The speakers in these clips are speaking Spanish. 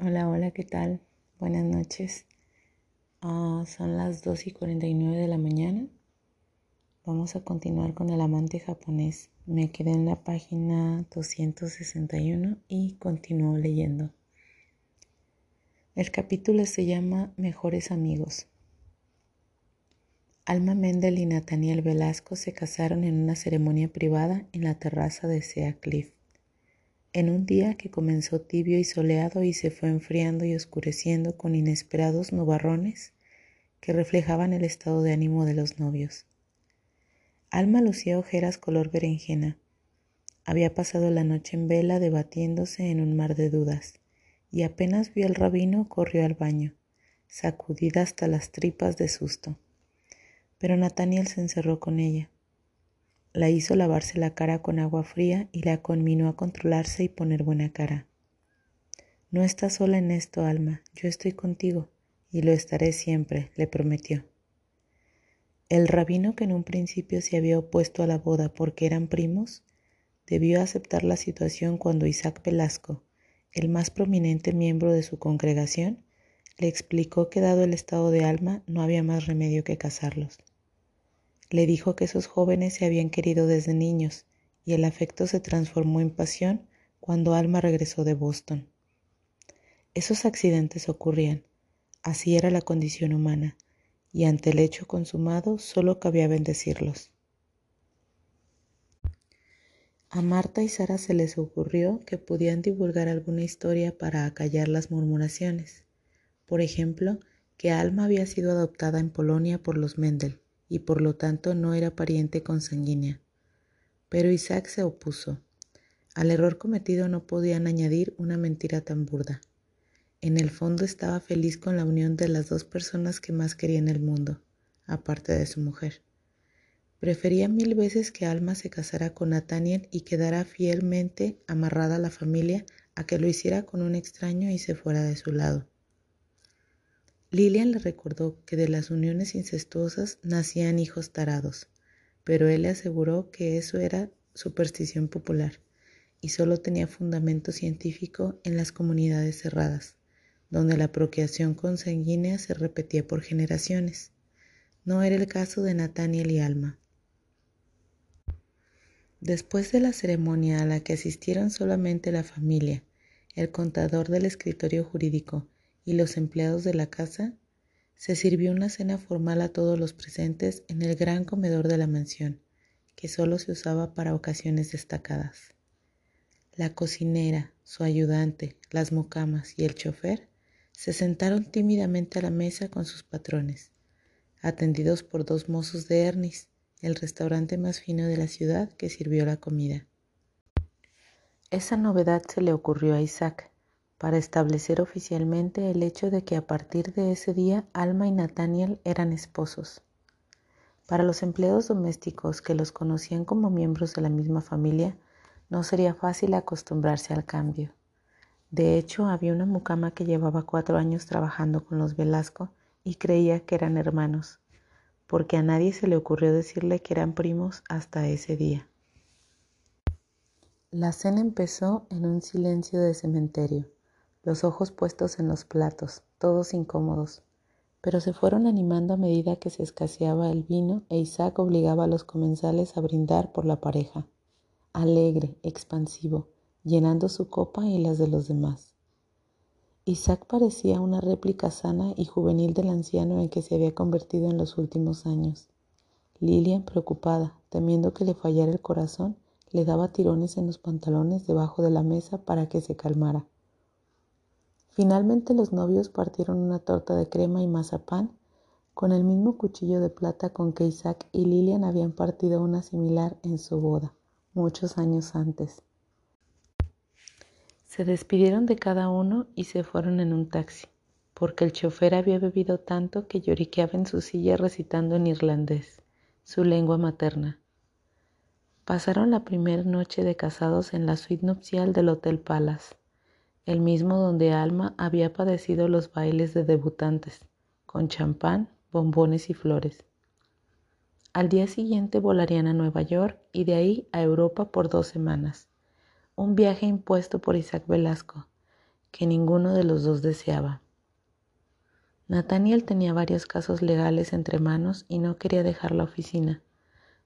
Hola, hola, ¿qué tal? Buenas noches. Ah, son las 2 y 49 de la mañana. Vamos a continuar con el amante japonés. Me quedé en la página 261 y continúo leyendo. El capítulo se llama Mejores amigos. Alma Mendel y Nathaniel Velasco se casaron en una ceremonia privada en la terraza de Sea Cliff en un día que comenzó tibio y soleado y se fue enfriando y oscureciendo con inesperados nubarrones que reflejaban el estado de ánimo de los novios. Alma lucía ojeras color berenjena. Había pasado la noche en vela debatiéndose en un mar de dudas, y apenas vio al rabino corrió al baño, sacudida hasta las tripas de susto. Pero Nathaniel se encerró con ella. La hizo lavarse la cara con agua fría y la conminó a controlarse y poner buena cara. No estás sola en esto, Alma, yo estoy contigo, y lo estaré siempre, le prometió. El rabino, que en un principio se había opuesto a la boda porque eran primos, debió aceptar la situación cuando Isaac Velasco, el más prominente miembro de su congregación, le explicó que dado el estado de Alma no había más remedio que casarlos. Le dijo que esos jóvenes se habían querido desde niños y el afecto se transformó en pasión cuando Alma regresó de Boston. Esos accidentes ocurrían, así era la condición humana, y ante el hecho consumado solo cabía bendecirlos. A Marta y Sara se les ocurrió que podían divulgar alguna historia para acallar las murmuraciones. Por ejemplo, que Alma había sido adoptada en Polonia por los Mendel y por lo tanto no era pariente consanguínea. Pero Isaac se opuso. Al error cometido no podían añadir una mentira tan burda. En el fondo estaba feliz con la unión de las dos personas que más quería en el mundo, aparte de su mujer. Prefería mil veces que Alma se casara con Nathaniel y quedara fielmente amarrada a la familia a que lo hiciera con un extraño y se fuera de su lado. Lilian le recordó que de las uniones incestuosas nacían hijos tarados, pero él le aseguró que eso era superstición popular y solo tenía fundamento científico en las comunidades cerradas, donde la procreación consanguínea se repetía por generaciones. No era el caso de Nathaniel y Alma. Después de la ceremonia a la que asistieron solamente la familia, el contador del escritorio jurídico y los empleados de la casa, se sirvió una cena formal a todos los presentes en el gran comedor de la mansión, que solo se usaba para ocasiones destacadas. La cocinera, su ayudante, las mucamas y el chofer se sentaron tímidamente a la mesa con sus patrones, atendidos por dos mozos de Ernis, el restaurante más fino de la ciudad que sirvió la comida. Esa novedad se le ocurrió a Isaac, para establecer oficialmente el hecho de que a partir de ese día Alma y Nathaniel eran esposos. Para los empleados domésticos que los conocían como miembros de la misma familia, no sería fácil acostumbrarse al cambio. De hecho, había una mucama que llevaba cuatro años trabajando con los Velasco y creía que eran hermanos, porque a nadie se le ocurrió decirle que eran primos hasta ese día. La cena empezó en un silencio de cementerio los ojos puestos en los platos, todos incómodos, pero se fueron animando a medida que se escaseaba el vino e Isaac obligaba a los comensales a brindar por la pareja, alegre, expansivo, llenando su copa y las de los demás. Isaac parecía una réplica sana y juvenil del anciano en que se había convertido en los últimos años. Lilian, preocupada, temiendo que le fallara el corazón, le daba tirones en los pantalones debajo de la mesa para que se calmara. Finalmente los novios partieron una torta de crema y mazapán con el mismo cuchillo de plata con que Isaac y Lilian habían partido una similar en su boda, muchos años antes. Se despidieron de cada uno y se fueron en un taxi, porque el chofer había bebido tanto que lloriqueaba en su silla recitando en irlandés, su lengua materna. Pasaron la primera noche de casados en la suite nupcial del Hotel Palace el mismo donde Alma había padecido los bailes de debutantes, con champán, bombones y flores. Al día siguiente volarían a Nueva York y de ahí a Europa por dos semanas, un viaje impuesto por Isaac Velasco, que ninguno de los dos deseaba. Nathaniel tenía varios casos legales entre manos y no quería dejar la oficina,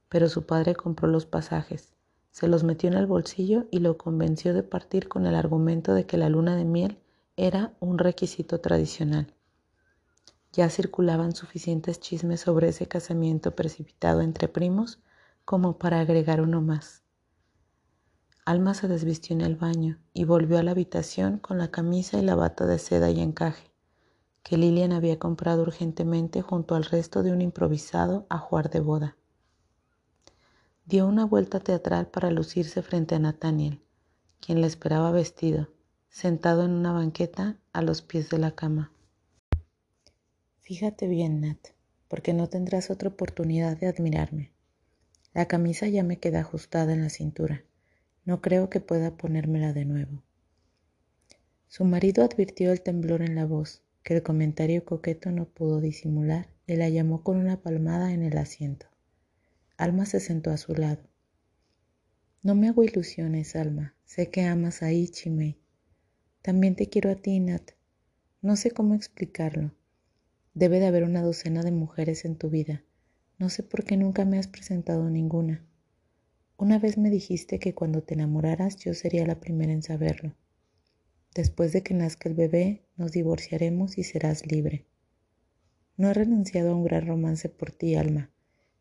pero su padre compró los pasajes, se los metió en el bolsillo y lo convenció de partir con el argumento de que la luna de miel era un requisito tradicional. Ya circulaban suficientes chismes sobre ese casamiento precipitado entre primos como para agregar uno más. Alma se desvistió en el baño y volvió a la habitación con la camisa y la bata de seda y encaje que Lilian había comprado urgentemente junto al resto de un improvisado ajuar de boda. Dio una vuelta teatral para lucirse frente a Nathaniel, quien la esperaba vestido, sentado en una banqueta a los pies de la cama. Fíjate bien, Nat, porque no tendrás otra oportunidad de admirarme. La camisa ya me queda ajustada en la cintura. No creo que pueda ponérmela de nuevo. Su marido advirtió el temblor en la voz que el comentario coqueto no pudo disimular y la llamó con una palmada en el asiento. Alma se sentó a su lado. No me hago ilusiones, Alma. Sé que amas a Ichimei. También te quiero a ti, Nat. No sé cómo explicarlo. Debe de haber una docena de mujeres en tu vida. No sé por qué nunca me has presentado ninguna. Una vez me dijiste que cuando te enamoraras yo sería la primera en saberlo. Después de que nazca el bebé, nos divorciaremos y serás libre. No he renunciado a un gran romance por ti, Alma,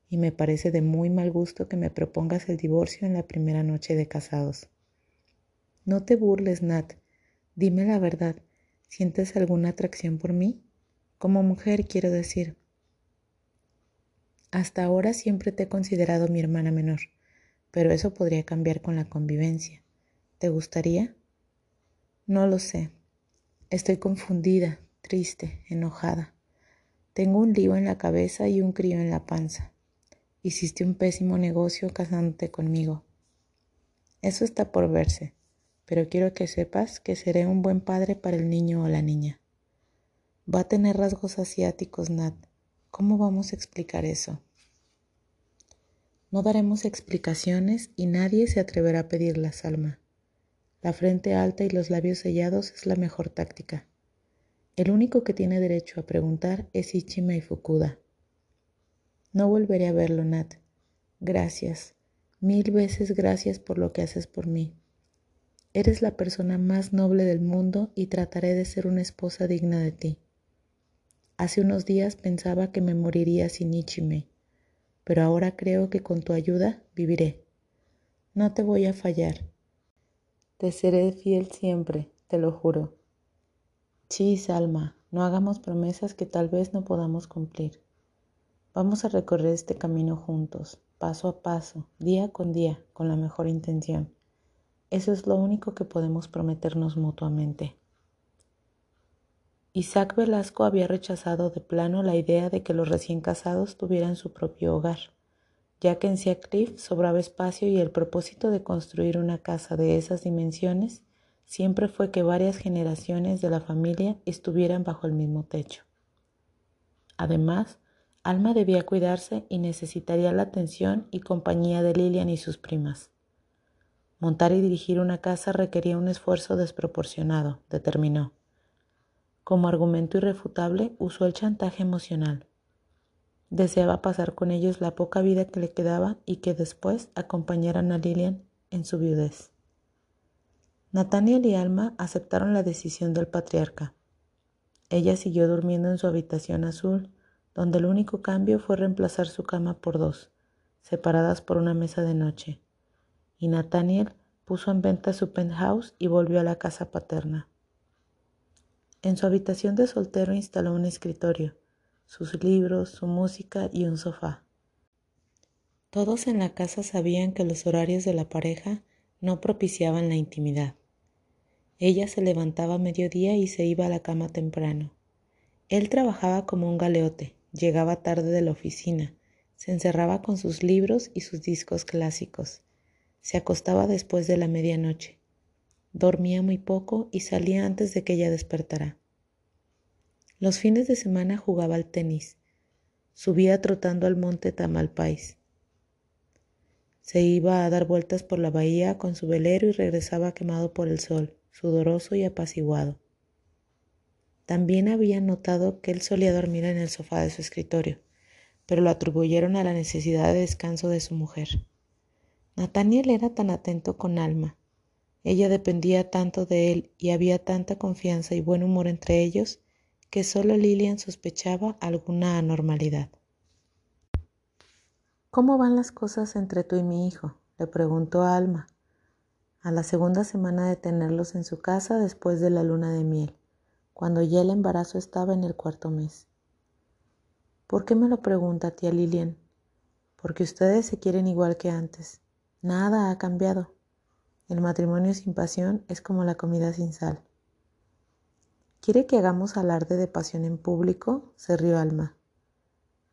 y me parece de muy mal gusto que me propongas el divorcio en la primera noche de casados. No te burles, Nat. Dime la verdad. ¿Sientes alguna atracción por mí? Como mujer, quiero decir. Hasta ahora siempre te he considerado mi hermana menor, pero eso podría cambiar con la convivencia. ¿Te gustaría? No lo sé. Estoy confundida, triste, enojada. Tengo un lío en la cabeza y un crío en la panza. Hiciste un pésimo negocio casándote conmigo. Eso está por verse, pero quiero que sepas que seré un buen padre para el niño o la niña. Va a tener rasgos asiáticos, Nat. ¿Cómo vamos a explicar eso? No daremos explicaciones y nadie se atreverá a pedirlas, Alma. La frente alta y los labios sellados es la mejor táctica. El único que tiene derecho a preguntar es Ichima y Fukuda. No volveré a verlo, Nat. Gracias, mil veces gracias por lo que haces por mí. Eres la persona más noble del mundo y trataré de ser una esposa digna de ti. Hace unos días pensaba que me moriría sin Ichime, pero ahora creo que con tu ayuda viviré. No te voy a fallar te seré fiel siempre, te lo juro. Chis, Alma, no hagamos promesas que tal vez no podamos cumplir. Vamos a recorrer este camino juntos, paso a paso, día con día, con la mejor intención. Eso es lo único que podemos prometernos mutuamente. Isaac Velasco había rechazado de plano la idea de que los recién casados tuvieran su propio hogar ya que en Cliff sobraba espacio y el propósito de construir una casa de esas dimensiones siempre fue que varias generaciones de la familia estuvieran bajo el mismo techo. Además, Alma debía cuidarse y necesitaría la atención y compañía de Lilian y sus primas. Montar y dirigir una casa requería un esfuerzo desproporcionado, determinó. Como argumento irrefutable usó el chantaje emocional. Deseaba pasar con ellos la poca vida que le quedaba y que después acompañaran a Lilian en su viudez. Nathaniel y Alma aceptaron la decisión del patriarca. Ella siguió durmiendo en su habitación azul, donde el único cambio fue reemplazar su cama por dos, separadas por una mesa de noche. Y Nathaniel puso en venta su penthouse y volvió a la casa paterna. En su habitación de soltero instaló un escritorio, sus libros, su música y un sofá. Todos en la casa sabían que los horarios de la pareja no propiciaban la intimidad. Ella se levantaba a mediodía y se iba a la cama temprano. Él trabajaba como un galeote, llegaba tarde de la oficina, se encerraba con sus libros y sus discos clásicos, se acostaba después de la medianoche, dormía muy poco y salía antes de que ella despertara. Los fines de semana jugaba al tenis. Subía trotando al monte Tamalpais. Se iba a dar vueltas por la bahía con su velero y regresaba quemado por el sol, sudoroso y apaciguado. También había notado que él solía dormir en el sofá de su escritorio, pero lo atribuyeron a la necesidad de descanso de su mujer. Nathaniel era tan atento con Alma. Ella dependía tanto de él y había tanta confianza y buen humor entre ellos que solo Lilian sospechaba alguna anormalidad. ¿Cómo van las cosas entre tú y mi hijo? le preguntó Alma, a la segunda semana de tenerlos en su casa después de la luna de miel, cuando ya el embarazo estaba en el cuarto mes. ¿Por qué me lo pregunta, tía Lilian? Porque ustedes se quieren igual que antes. Nada ha cambiado. El matrimonio sin pasión es como la comida sin sal. ¿Quiere que hagamos alarde de pasión en público? se rió Alma.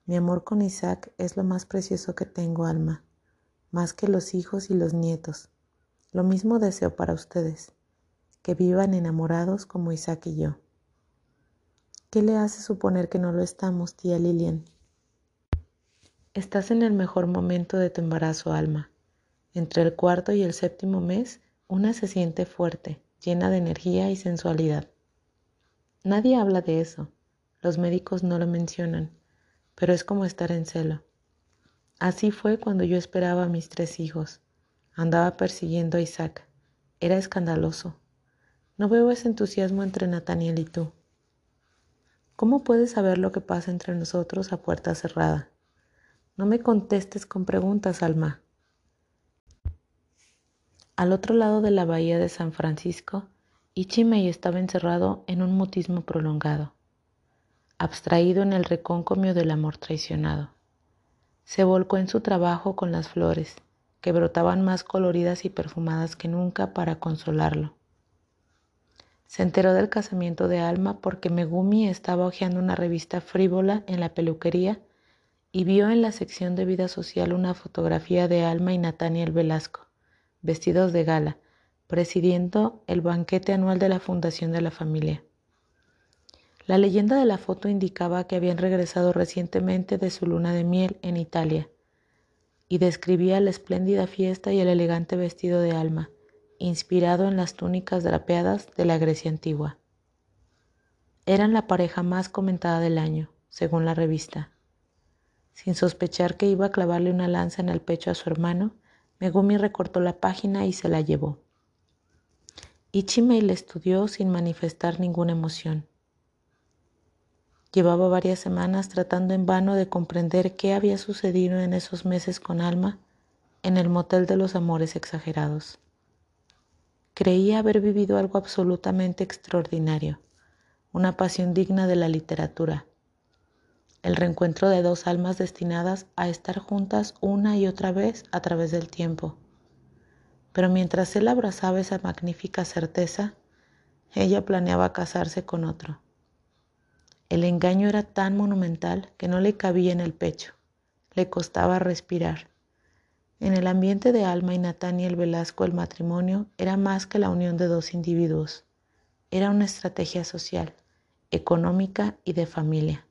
Mi amor con Isaac es lo más precioso que tengo, Alma, más que los hijos y los nietos. Lo mismo deseo para ustedes, que vivan enamorados como Isaac y yo. ¿Qué le hace suponer que no lo estamos, tía Lilian? Estás en el mejor momento de tu embarazo, Alma. Entre el cuarto y el séptimo mes, una se siente fuerte, llena de energía y sensualidad. Nadie habla de eso, los médicos no lo mencionan, pero es como estar en celo. Así fue cuando yo esperaba a mis tres hijos. Andaba persiguiendo a Isaac. Era escandaloso. No veo ese entusiasmo entre Nathaniel y tú. ¿Cómo puedes saber lo que pasa entre nosotros a puerta cerrada? No me contestes con preguntas, Alma. Al otro lado de la bahía de San Francisco, Ichimei estaba encerrado en un mutismo prolongado, abstraído en el recóncomio del amor traicionado. Se volcó en su trabajo con las flores, que brotaban más coloridas y perfumadas que nunca para consolarlo. Se enteró del casamiento de Alma porque Megumi estaba hojeando una revista frívola en la peluquería y vio en la sección de vida social una fotografía de Alma y Nathaniel Velasco, vestidos de gala, presidiendo el banquete anual de la Fundación de la Familia. La leyenda de la foto indicaba que habían regresado recientemente de su luna de miel en Italia y describía la espléndida fiesta y el elegante vestido de Alma, inspirado en las túnicas drapeadas de la Grecia antigua. Eran la pareja más comentada del año, según la revista. Sin sospechar que iba a clavarle una lanza en el pecho a su hermano, Megumi recortó la página y se la llevó. Ichimei le estudió sin manifestar ninguna emoción. Llevaba varias semanas tratando en vano de comprender qué había sucedido en esos meses con Alma en el motel de los amores exagerados. Creía haber vivido algo absolutamente extraordinario, una pasión digna de la literatura, el reencuentro de dos almas destinadas a estar juntas una y otra vez a través del tiempo. Pero mientras él abrazaba esa magnífica certeza, ella planeaba casarse con otro. El engaño era tan monumental que no le cabía en el pecho, le costaba respirar. En el ambiente de Alma y Nathaniel Velasco el matrimonio era más que la unión de dos individuos. Era una estrategia social, económica y de familia.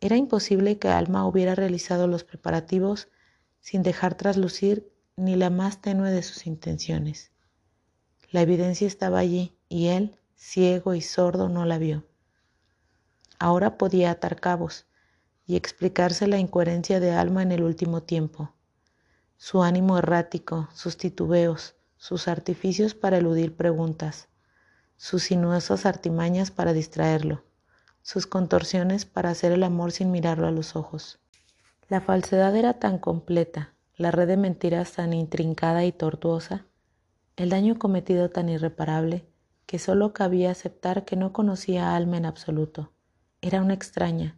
Era imposible que Alma hubiera realizado los preparativos sin dejar traslucir ni la más tenue de sus intenciones. La evidencia estaba allí y él, ciego y sordo, no la vio. Ahora podía atar cabos y explicarse la incoherencia de Alma en el último tiempo su ánimo errático, sus titubeos, sus artificios para eludir preguntas, sus sinuosas artimañas para distraerlo, sus contorsiones para hacer el amor sin mirarlo a los ojos. La falsedad era tan completa, la red de mentiras tan intrincada y tortuosa, el daño cometido tan irreparable, que solo cabía aceptar que no conocía a Alma en absoluto. Era una extraña.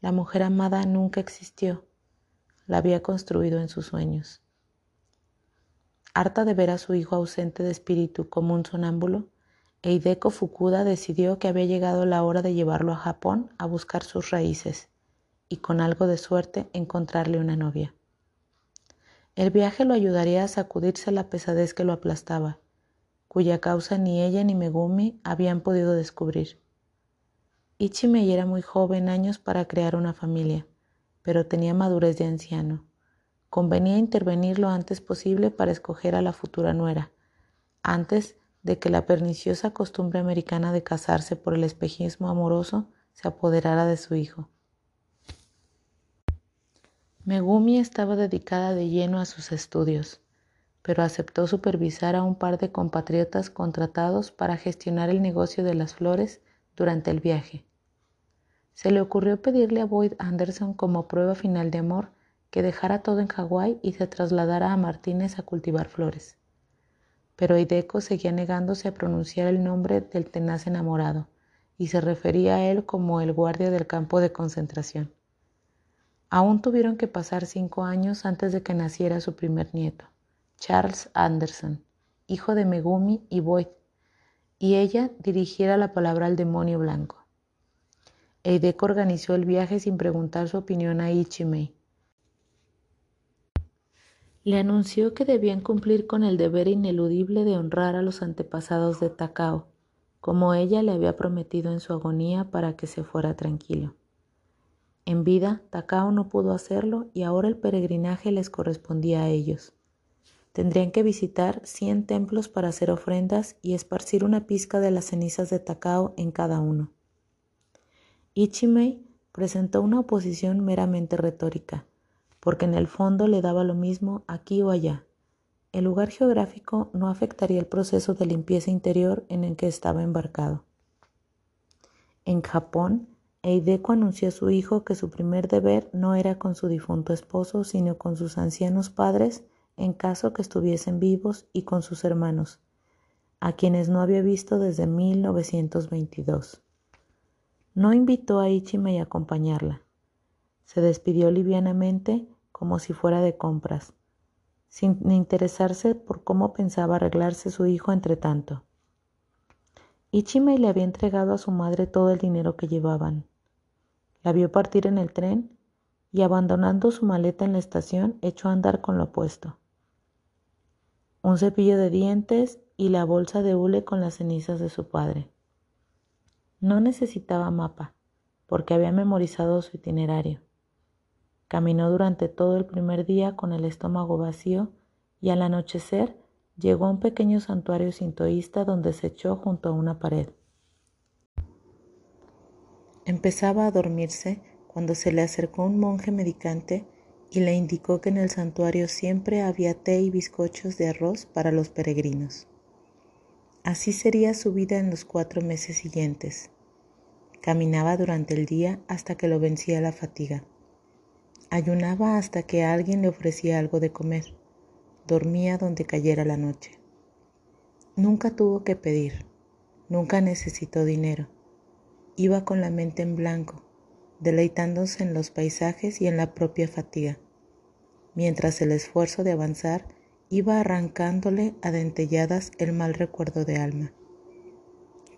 La mujer amada nunca existió la había construido en sus sueños. Harta de ver a su hijo ausente de espíritu como un sonámbulo, Eideko Fukuda decidió que había llegado la hora de llevarlo a Japón a buscar sus raíces y con algo de suerte encontrarle una novia. El viaje lo ayudaría a sacudirse la pesadez que lo aplastaba, cuya causa ni ella ni Megumi habían podido descubrir. Ichimei era muy joven años para crear una familia pero tenía madurez de anciano. Convenía intervenir lo antes posible para escoger a la futura nuera, antes de que la perniciosa costumbre americana de casarse por el espejismo amoroso se apoderara de su hijo. Megumi estaba dedicada de lleno a sus estudios, pero aceptó supervisar a un par de compatriotas contratados para gestionar el negocio de las flores durante el viaje. Se le ocurrió pedirle a Boyd Anderson como prueba final de amor que dejara todo en Hawái y se trasladara a Martínez a cultivar flores. Pero Ideco seguía negándose a pronunciar el nombre del tenaz enamorado y se refería a él como el guardia del campo de concentración. Aún tuvieron que pasar cinco años antes de que naciera su primer nieto, Charles Anderson, hijo de Megumi y Boyd, y ella dirigiera la palabra al demonio blanco. Eideko organizó el viaje sin preguntar su opinión a Ichimei. Le anunció que debían cumplir con el deber ineludible de honrar a los antepasados de Takao, como ella le había prometido en su agonía para que se fuera tranquilo. En vida, Takao no pudo hacerlo y ahora el peregrinaje les correspondía a ellos. Tendrían que visitar cien templos para hacer ofrendas y esparcir una pizca de las cenizas de Takao en cada uno. Ichimei presentó una oposición meramente retórica, porque en el fondo le daba lo mismo aquí o allá. El lugar geográfico no afectaría el proceso de limpieza interior en el que estaba embarcado. En Japón, Eideko anunció a su hijo que su primer deber no era con su difunto esposo, sino con sus ancianos padres en caso que estuviesen vivos y con sus hermanos, a quienes no había visto desde 1922. No invitó a Ichimei a acompañarla. Se despidió livianamente como si fuera de compras, sin interesarse por cómo pensaba arreglarse su hijo entre tanto. Ichimei le había entregado a su madre todo el dinero que llevaban. La vio partir en el tren y abandonando su maleta en la estación echó a andar con lo opuesto. Un cepillo de dientes y la bolsa de hule con las cenizas de su padre. No necesitaba mapa, porque había memorizado su itinerario. Caminó durante todo el primer día con el estómago vacío y al anochecer llegó a un pequeño santuario sintoísta donde se echó junto a una pared. Empezaba a dormirse cuando se le acercó un monje medicante y le indicó que en el santuario siempre había té y bizcochos de arroz para los peregrinos. Así sería su vida en los cuatro meses siguientes. Caminaba durante el día hasta que lo vencía la fatiga. Ayunaba hasta que alguien le ofrecía algo de comer. Dormía donde cayera la noche. Nunca tuvo que pedir, nunca necesitó dinero. Iba con la mente en blanco, deleitándose en los paisajes y en la propia fatiga, mientras el esfuerzo de avanzar iba arrancándole a dentelladas el mal recuerdo de alma.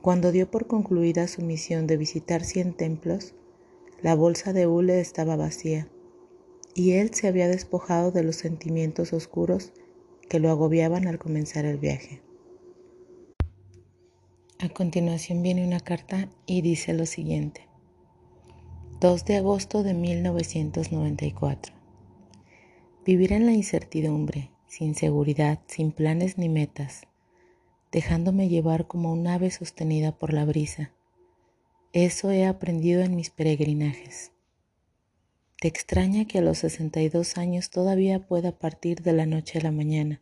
Cuando dio por concluida su misión de visitar cien templos, la bolsa de hule estaba vacía y él se había despojado de los sentimientos oscuros que lo agobiaban al comenzar el viaje. A continuación viene una carta y dice lo siguiente. 2 de agosto de 1994. Vivir en la incertidumbre, sin seguridad, sin planes ni metas, dejándome llevar como un ave sostenida por la brisa. Eso he aprendido en mis peregrinajes. Te extraña que a los 62 años todavía pueda partir de la noche a la mañana,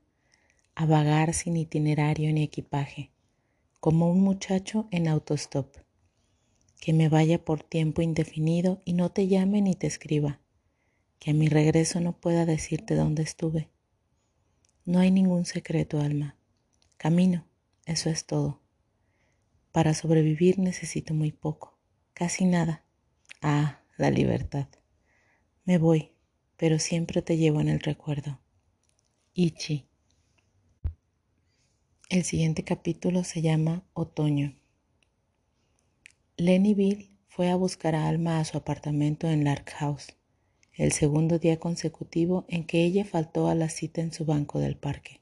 a vagar sin itinerario ni equipaje, como un muchacho en autostop. Que me vaya por tiempo indefinido y no te llame ni te escriba, que a mi regreso no pueda decirte dónde estuve. No hay ningún secreto, alma. Camino, eso es todo. Para sobrevivir necesito muy poco, casi nada. Ah, la libertad. Me voy, pero siempre te llevo en el recuerdo. Ichi. El siguiente capítulo se llama Otoño. Lenny Bill fue a buscar a Alma a su apartamento en Lark House, el segundo día consecutivo en que ella faltó a la cita en su banco del parque.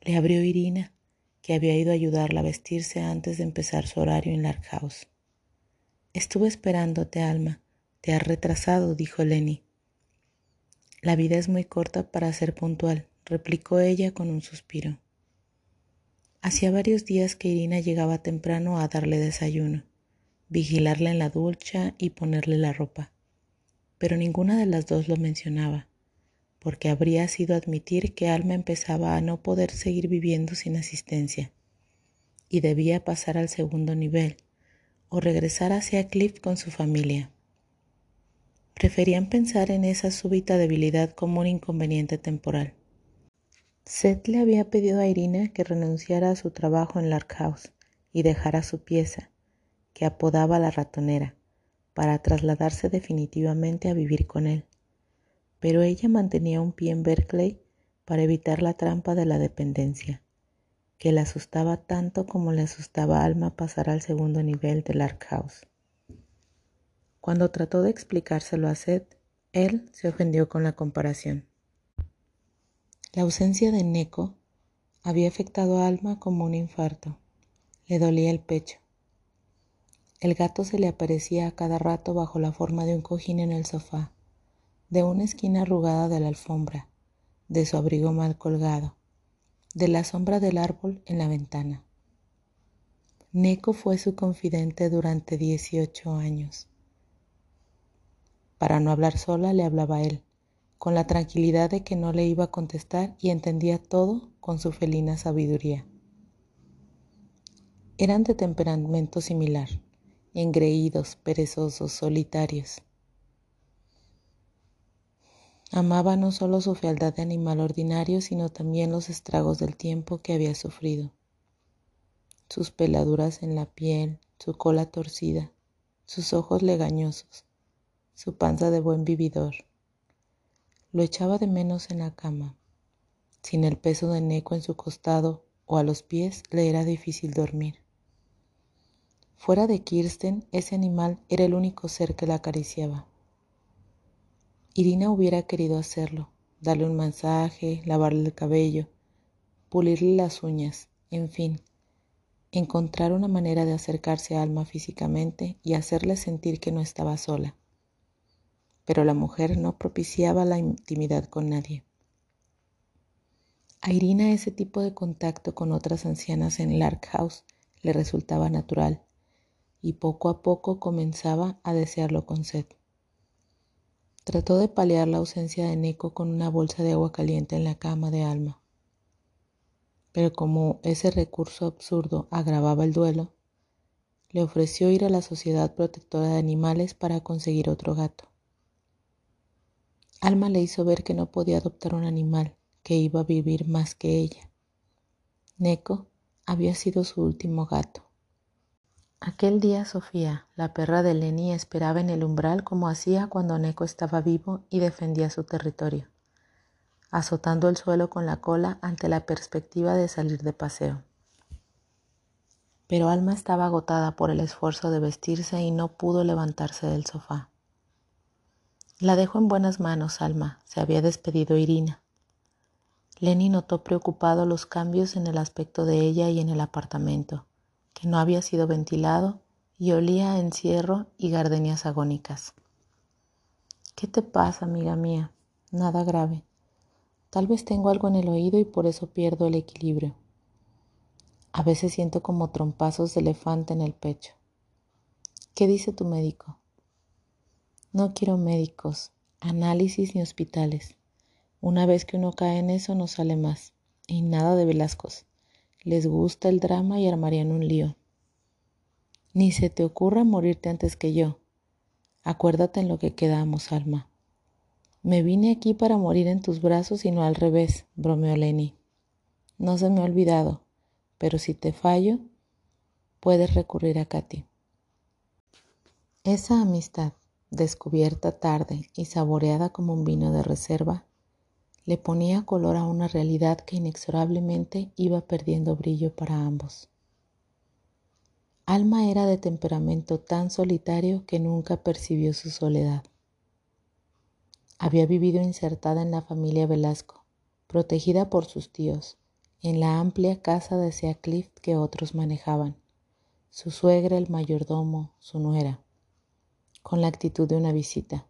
Le abrió Irina que había ido a ayudarla a vestirse antes de empezar su horario en Lark House. Estuve esperándote, Alma. Te has retrasado, dijo Lenny. La vida es muy corta para ser puntual, replicó ella con un suspiro. Hacía varios días que Irina llegaba temprano a darle desayuno, vigilarla en la ducha y ponerle la ropa, pero ninguna de las dos lo mencionaba, porque habría sido admitir que Alma empezaba a no poder seguir viviendo sin asistencia y debía pasar al segundo nivel o regresar hacia Cliff con su familia. Preferían pensar en esa súbita debilidad como un inconveniente temporal. Seth le había pedido a Irina que renunciara a su trabajo en Lark House y dejara su pieza, que apodaba la ratonera, para trasladarse definitivamente a vivir con él. Pero ella mantenía un pie en Berkeley para evitar la trampa de la dependencia, que le asustaba tanto como le asustaba a Alma pasar al segundo nivel del Lark House. Cuando trató de explicárselo a Seth, él se ofendió con la comparación. La ausencia de Neko había afectado a Alma como un infarto. Le dolía el pecho. El gato se le aparecía a cada rato bajo la forma de un cojín en el sofá, de una esquina arrugada de la alfombra, de su abrigo mal colgado, de la sombra del árbol en la ventana. Neko fue su confidente durante 18 años. Para no hablar sola le hablaba él con la tranquilidad de que no le iba a contestar y entendía todo con su felina sabiduría. Eran de temperamento similar, engreídos, perezosos, solitarios. Amaba no solo su fealdad de animal ordinario, sino también los estragos del tiempo que había sufrido. Sus peladuras en la piel, su cola torcida, sus ojos legañosos, su panza de buen vividor lo echaba de menos en la cama. Sin el peso de Neco en su costado o a los pies le era difícil dormir. Fuera de Kirsten, ese animal era el único ser que la acariciaba. Irina hubiera querido hacerlo, darle un masaje, lavarle el cabello, pulirle las uñas, en fin, encontrar una manera de acercarse a Alma físicamente y hacerle sentir que no estaba sola pero la mujer no propiciaba la intimidad con nadie. A Irina ese tipo de contacto con otras ancianas en Lark House le resultaba natural y poco a poco comenzaba a desearlo con sed. Trató de paliar la ausencia de Nico con una bolsa de agua caliente en la cama de Alma. Pero como ese recurso absurdo agravaba el duelo, le ofreció ir a la Sociedad Protectora de Animales para conseguir otro gato. Alma le hizo ver que no podía adoptar un animal que iba a vivir más que ella. Neko había sido su último gato. Aquel día Sofía, la perra de Lenny, esperaba en el umbral como hacía cuando Neko estaba vivo y defendía su territorio, azotando el suelo con la cola ante la perspectiva de salir de paseo. Pero Alma estaba agotada por el esfuerzo de vestirse y no pudo levantarse del sofá. La dejo en buenas manos, Alma, se había despedido Irina. Lenny notó preocupado los cambios en el aspecto de ella y en el apartamento, que no había sido ventilado y olía a encierro y gardenias agónicas. ¿Qué te pasa, amiga mía? Nada grave. Tal vez tengo algo en el oído y por eso pierdo el equilibrio. A veces siento como trompazos de elefante en el pecho. ¿Qué dice tu médico? No quiero médicos, análisis ni hospitales. Una vez que uno cae en eso no sale más. Y nada de Velascos. Les gusta el drama y armarían un lío. Ni se te ocurra morirte antes que yo. Acuérdate en lo que quedamos, Alma. Me vine aquí para morir en tus brazos y no al revés, bromeó Lenny. No se me ha olvidado, pero si te fallo, puedes recurrir a Katy. Esa amistad descubierta tarde y saboreada como un vino de reserva, le ponía color a una realidad que inexorablemente iba perdiendo brillo para ambos. Alma era de temperamento tan solitario que nunca percibió su soledad. Había vivido insertada en la familia Velasco, protegida por sus tíos, en la amplia casa de Seacliff que otros manejaban, su suegra, el mayordomo, su nuera con la actitud de una visita.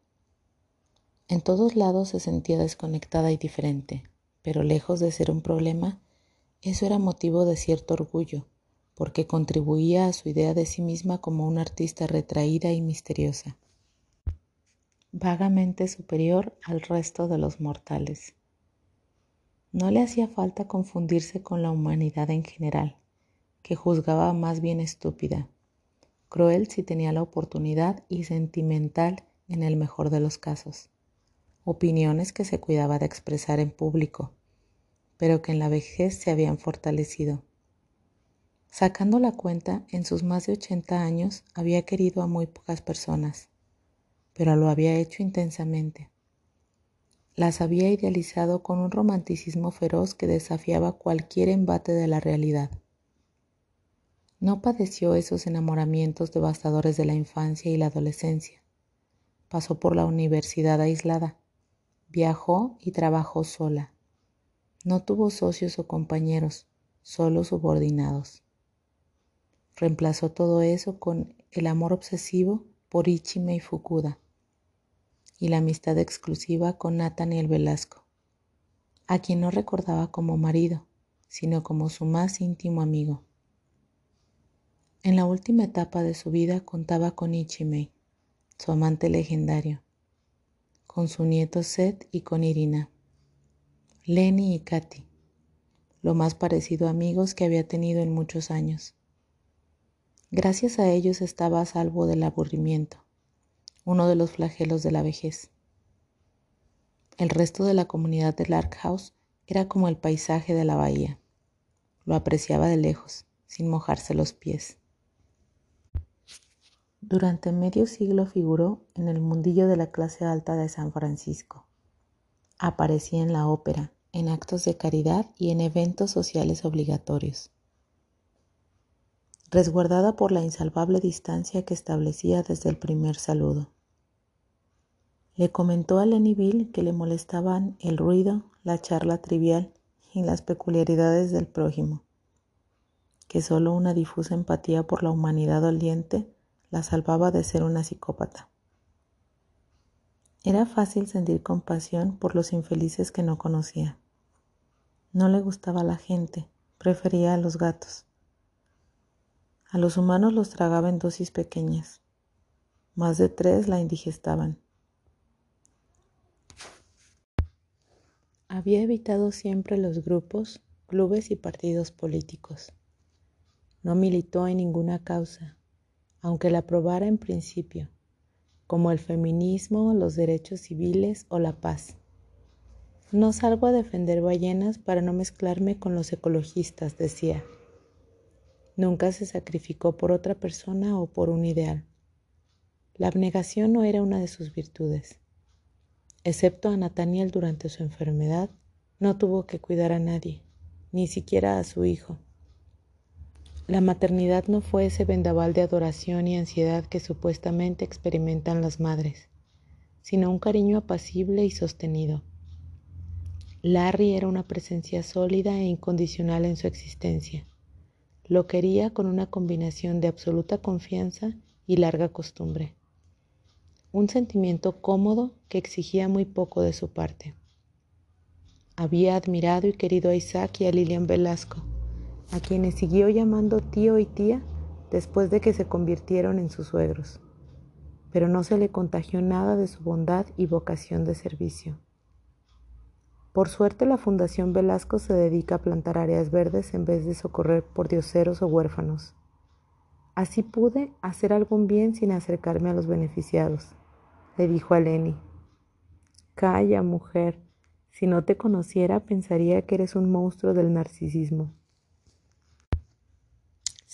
En todos lados se sentía desconectada y diferente, pero lejos de ser un problema, Eso era motivo de cierto orgullo, porque contribuía a su idea de sí misma como una artista retraída y misteriosa, vagamente superior al resto de los mortales. No le hacía falta confundirse con la humanidad en general, que juzgaba más bien estúpida, cruel si tenía la oportunidad y sentimental en el mejor de los casos. Opiniones que se cuidaba de expresar en público, pero que en la vejez se habían fortalecido. Sacando la cuenta, en sus más de 80 años había querido a muy pocas personas, pero lo había hecho intensamente las había idealizado con un romanticismo feroz que desafiaba cualquier embate de la realidad. No padeció esos enamoramientos devastadores de la infancia y la adolescencia. Pasó por la universidad aislada. Viajó y trabajó sola. No tuvo socios o compañeros, solo subordinados. Reemplazó todo eso con el amor obsesivo por Ichime y Fukuda y la amistad exclusiva con Nathaniel Velasco, a quien no recordaba como marido, sino como su más íntimo amigo. En la última etapa de su vida contaba con Ichimei, su amante legendario, con su nieto Seth y con Irina, Lenny y Katy, lo más parecido a amigos que había tenido en muchos años. Gracias a ellos estaba a salvo del aburrimiento uno de los flagelos de la vejez. El resto de la comunidad de Lark House era como el paisaje de la bahía. Lo apreciaba de lejos, sin mojarse los pies. Durante medio siglo figuró en el mundillo de la clase alta de San Francisco. Aparecía en la ópera, en actos de caridad y en eventos sociales obligatorios resguardada por la insalvable distancia que establecía desde el primer saludo. Le comentó a Lenny que le molestaban el ruido, la charla trivial y las peculiaridades del prójimo, que solo una difusa empatía por la humanidad doliente la salvaba de ser una psicópata. Era fácil sentir compasión por los infelices que no conocía. No le gustaba la gente, prefería a los gatos. A los humanos los tragaba en dosis pequeñas. Más de tres la indigestaban. Había evitado siempre los grupos, clubes y partidos políticos. No militó en ninguna causa, aunque la aprobara en principio, como el feminismo, los derechos civiles o la paz. No salgo a defender ballenas para no mezclarme con los ecologistas, decía. Nunca se sacrificó por otra persona o por un ideal. La abnegación no era una de sus virtudes. Excepto a Nathaniel durante su enfermedad, no tuvo que cuidar a nadie, ni siquiera a su hijo. La maternidad no fue ese vendaval de adoración y ansiedad que supuestamente experimentan las madres, sino un cariño apacible y sostenido. Larry era una presencia sólida e incondicional en su existencia. Lo quería con una combinación de absoluta confianza y larga costumbre. Un sentimiento cómodo que exigía muy poco de su parte. Había admirado y querido a Isaac y a Lilian Velasco, a quienes siguió llamando tío y tía después de que se convirtieron en sus suegros, pero no se le contagió nada de su bondad y vocación de servicio. Por suerte la Fundación Velasco se dedica a plantar áreas verdes en vez de socorrer por dioseros o huérfanos. Así pude hacer algún bien sin acercarme a los beneficiados, le dijo a Lenny. Calla, mujer. Si no te conociera, pensaría que eres un monstruo del narcisismo.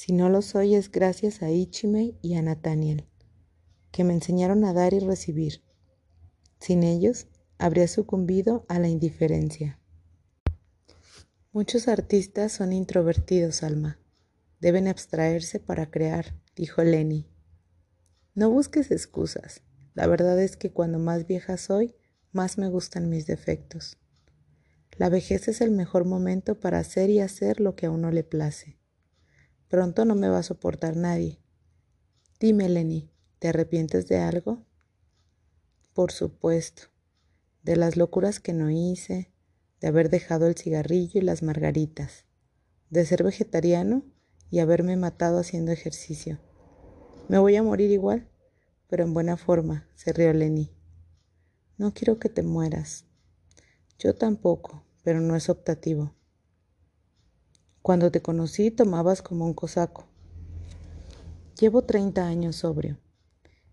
Si no lo soy es gracias a Ichime y a Nathaniel, que me enseñaron a dar y recibir. Sin ellos, habría sucumbido a la indiferencia. Muchos artistas son introvertidos, Alma. Deben abstraerse para crear, dijo Lenny. No busques excusas. La verdad es que cuando más vieja soy, más me gustan mis defectos. La vejez es el mejor momento para hacer y hacer lo que a uno le place. Pronto no me va a soportar nadie. Dime, Lenny, ¿te arrepientes de algo? Por supuesto de las locuras que no hice, de haber dejado el cigarrillo y las margaritas, de ser vegetariano y haberme matado haciendo ejercicio. Me voy a morir igual, pero en buena forma, se rió Lenny. No quiero que te mueras. Yo tampoco, pero no es optativo. Cuando te conocí tomabas como un cosaco. Llevo 30 años sobrio.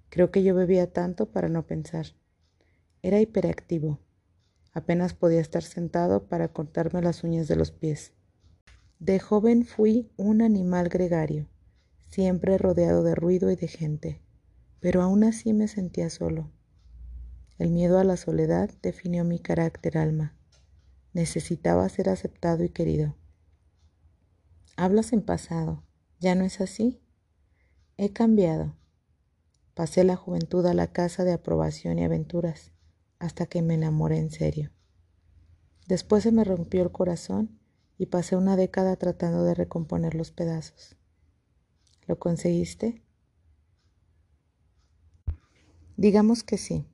Creo que yo bebía tanto para no pensar. Era hiperactivo. Apenas podía estar sentado para cortarme las uñas de los pies. De joven fui un animal gregario, siempre rodeado de ruido y de gente, pero aún así me sentía solo. El miedo a la soledad definió mi carácter alma. Necesitaba ser aceptado y querido. Hablas en pasado. ¿Ya no es así? He cambiado. Pasé la juventud a la casa de aprobación y aventuras hasta que me enamoré en serio. Después se me rompió el corazón y pasé una década tratando de recomponer los pedazos. ¿Lo conseguiste? Digamos que sí,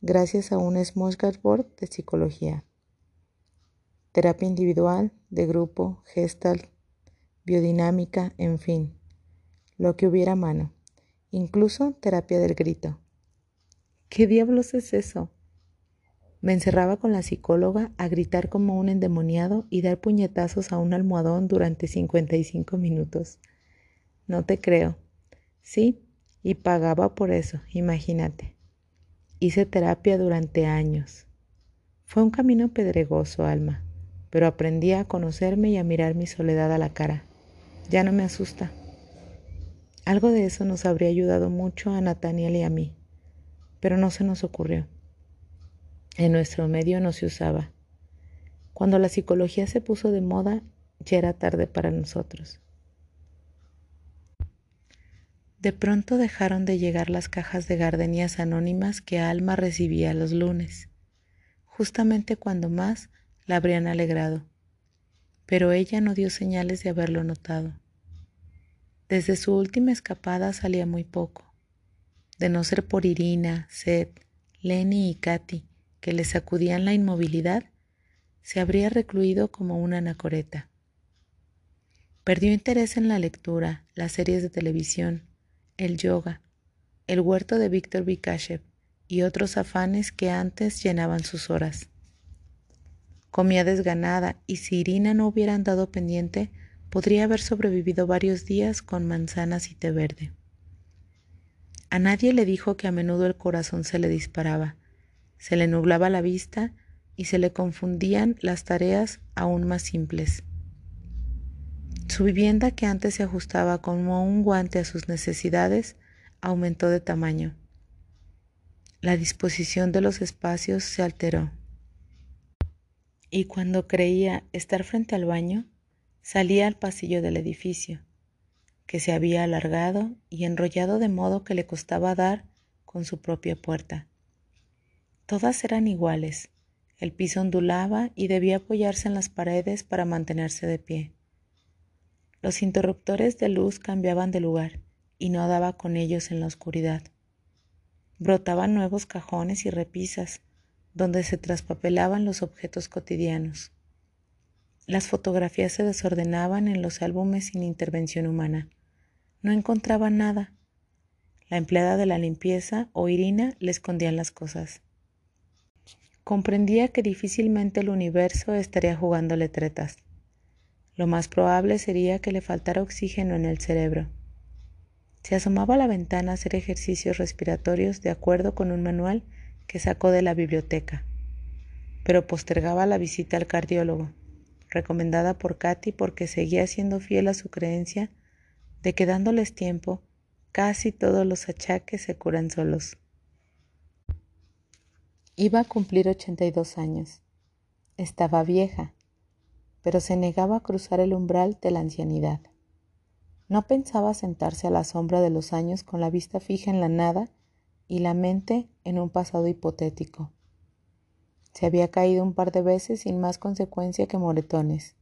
gracias a un smorgasbord de psicología, terapia individual, de grupo, gestal, biodinámica, en fin, lo que hubiera a mano, incluso terapia del grito. ¿Qué diablos es eso? Me encerraba con la psicóloga a gritar como un endemoniado y dar puñetazos a un almohadón durante 55 minutos. No te creo. Sí, y pagaba por eso, imagínate. Hice terapia durante años. Fue un camino pedregoso, Alma, pero aprendí a conocerme y a mirar mi soledad a la cara. Ya no me asusta. Algo de eso nos habría ayudado mucho a Nathaniel y a mí pero no se nos ocurrió. En nuestro medio no se usaba. Cuando la psicología se puso de moda, ya era tarde para nosotros. De pronto dejaron de llegar las cajas de gardenias anónimas que Alma recibía los lunes, justamente cuando más la habrían alegrado, pero ella no dio señales de haberlo notado. Desde su última escapada salía muy poco de no ser por Irina, Seth, Lenny y Katy, que le sacudían la inmovilidad, se habría recluido como una anacoreta. Perdió interés en la lectura, las series de televisión, el yoga, el huerto de Víctor Vikashev y otros afanes que antes llenaban sus horas. Comía desganada y si Irina no hubiera andado pendiente, podría haber sobrevivido varios días con manzanas y té verde. A nadie le dijo que a menudo el corazón se le disparaba, se le nublaba la vista y se le confundían las tareas aún más simples. Su vivienda, que antes se ajustaba como un guante a sus necesidades, aumentó de tamaño. La disposición de los espacios se alteró. Y cuando creía estar frente al baño, salía al pasillo del edificio que se había alargado y enrollado de modo que le costaba dar con su propia puerta. Todas eran iguales. El piso ondulaba y debía apoyarse en las paredes para mantenerse de pie. Los interruptores de luz cambiaban de lugar y no daba con ellos en la oscuridad. Brotaban nuevos cajones y repisas donde se traspapelaban los objetos cotidianos. Las fotografías se desordenaban en los álbumes sin intervención humana. No encontraba nada. La empleada de la limpieza o Irina le escondían las cosas. Comprendía que difícilmente el universo estaría jugándole tretas. Lo más probable sería que le faltara oxígeno en el cerebro. Se asomaba a la ventana a hacer ejercicios respiratorios de acuerdo con un manual que sacó de la biblioteca, pero postergaba la visita al cardiólogo, recomendada por Katy porque seguía siendo fiel a su creencia de que dándoles tiempo, casi todos los achaques se curan solos. Iba a cumplir 82 años. Estaba vieja, pero se negaba a cruzar el umbral de la ancianidad. No pensaba sentarse a la sombra de los años con la vista fija en la nada y la mente en un pasado hipotético. Se había caído un par de veces sin más consecuencia que moretones.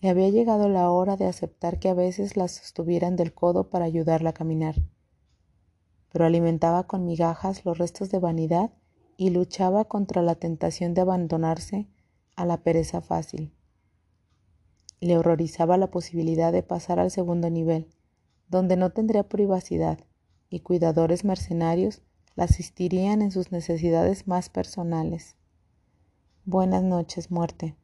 Le había llegado la hora de aceptar que a veces la sostuvieran del codo para ayudarla a caminar. Pero alimentaba con migajas los restos de vanidad y luchaba contra la tentación de abandonarse a la pereza fácil. Le horrorizaba la posibilidad de pasar al segundo nivel, donde no tendría privacidad y cuidadores mercenarios la asistirían en sus necesidades más personales. Buenas noches, muerte,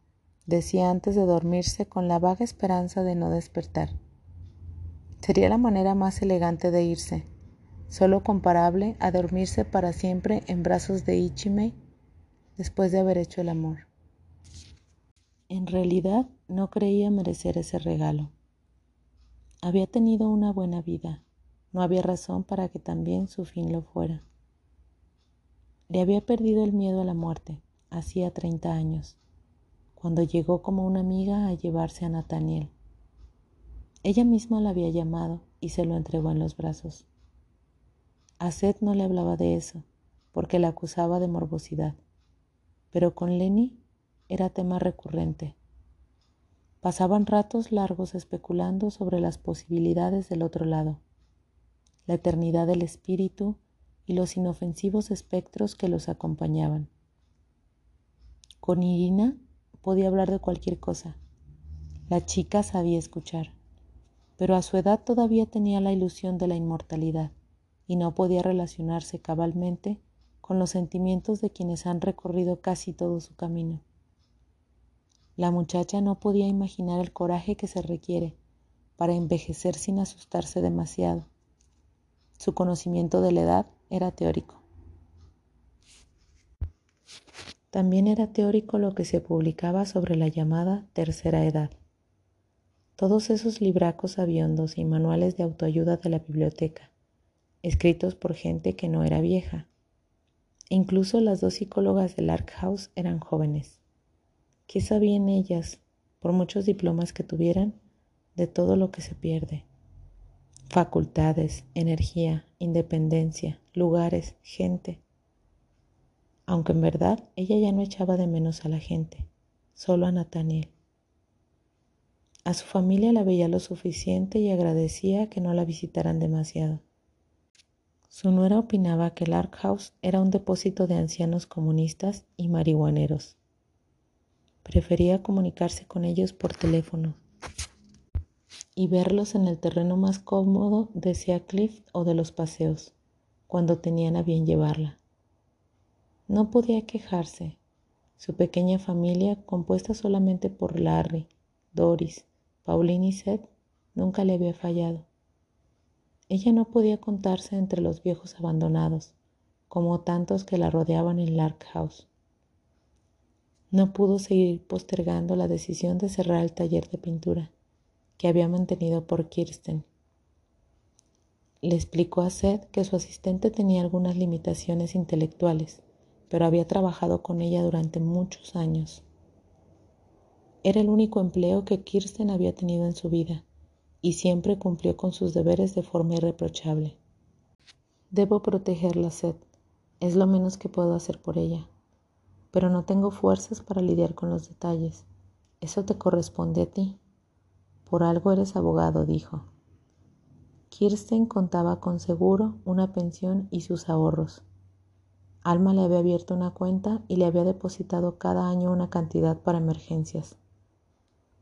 decía antes de dormirse con la vaga esperanza de no despertar. Sería la manera más elegante de irse, solo comparable a dormirse para siempre en brazos de Ichimei después de haber hecho el amor. En realidad no creía merecer ese regalo. Había tenido una buena vida, no había razón para que también su fin lo fuera. Le había perdido el miedo a la muerte hacía treinta años, cuando llegó como una amiga a llevarse a Nathaniel. Ella misma la había llamado y se lo entregó en los brazos. A Seth no le hablaba de eso, porque la acusaba de morbosidad, pero con Lenny era tema recurrente. Pasaban ratos largos especulando sobre las posibilidades del otro lado, la eternidad del espíritu y los inofensivos espectros que los acompañaban. Con Irina podía hablar de cualquier cosa. La chica sabía escuchar, pero a su edad todavía tenía la ilusión de la inmortalidad y no podía relacionarse cabalmente con los sentimientos de quienes han recorrido casi todo su camino. La muchacha no podía imaginar el coraje que se requiere para envejecer sin asustarse demasiado. Su conocimiento de la edad era teórico. También era teórico lo que se publicaba sobre la llamada tercera edad. Todos esos libracos aviondos y manuales de autoayuda de la biblioteca, escritos por gente que no era vieja. Incluso las dos psicólogas del Ark House eran jóvenes. ¿Qué sabían ellas, por muchos diplomas que tuvieran, de todo lo que se pierde? Facultades, energía, independencia, lugares, gente. Aunque en verdad ella ya no echaba de menos a la gente, solo a Nathaniel. A su familia la veía lo suficiente y agradecía que no la visitaran demasiado. Su nuera opinaba que el Ark House era un depósito de ancianos comunistas y marihuaneros. Prefería comunicarse con ellos por teléfono y verlos en el terreno más cómodo de Cliff o de los paseos, cuando tenían a bien llevarla. No podía quejarse. Su pequeña familia, compuesta solamente por Larry, Doris, Pauline y Seth, nunca le había fallado. Ella no podía contarse entre los viejos abandonados, como tantos que la rodeaban en Lark House. No pudo seguir postergando la decisión de cerrar el taller de pintura que había mantenido por Kirsten. Le explicó a Seth que su asistente tenía algunas limitaciones intelectuales, pero había trabajado con ella durante muchos años. Era el único empleo que Kirsten había tenido en su vida y siempre cumplió con sus deberes de forma irreprochable. Debo protegerla, Seth. Es lo menos que puedo hacer por ella. Pero no tengo fuerzas para lidiar con los detalles. Eso te corresponde a ti. Por algo eres abogado, dijo. Kirsten contaba con seguro, una pensión y sus ahorros. Alma le había abierto una cuenta y le había depositado cada año una cantidad para emergencias.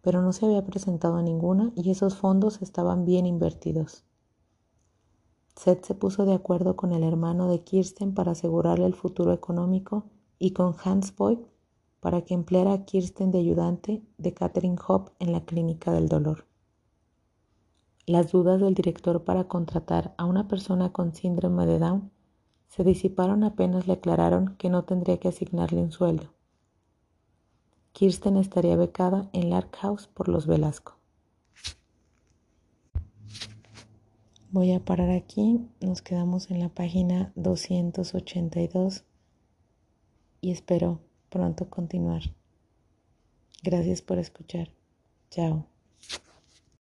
Pero no se había presentado ninguna y esos fondos estaban bien invertidos. Seth se puso de acuerdo con el hermano de Kirsten para asegurarle el futuro económico y con Hans Boyd para que empleara a Kirsten de ayudante de Catherine Hopp en la clínica del dolor. Las dudas del director para contratar a una persona con síndrome de Down se disiparon apenas le aclararon que no tendría que asignarle un sueldo. Kirsten estaría becada en Lark House por los Velasco. Voy a parar aquí, nos quedamos en la página 282 y espero pronto continuar. Gracias por escuchar. Chao.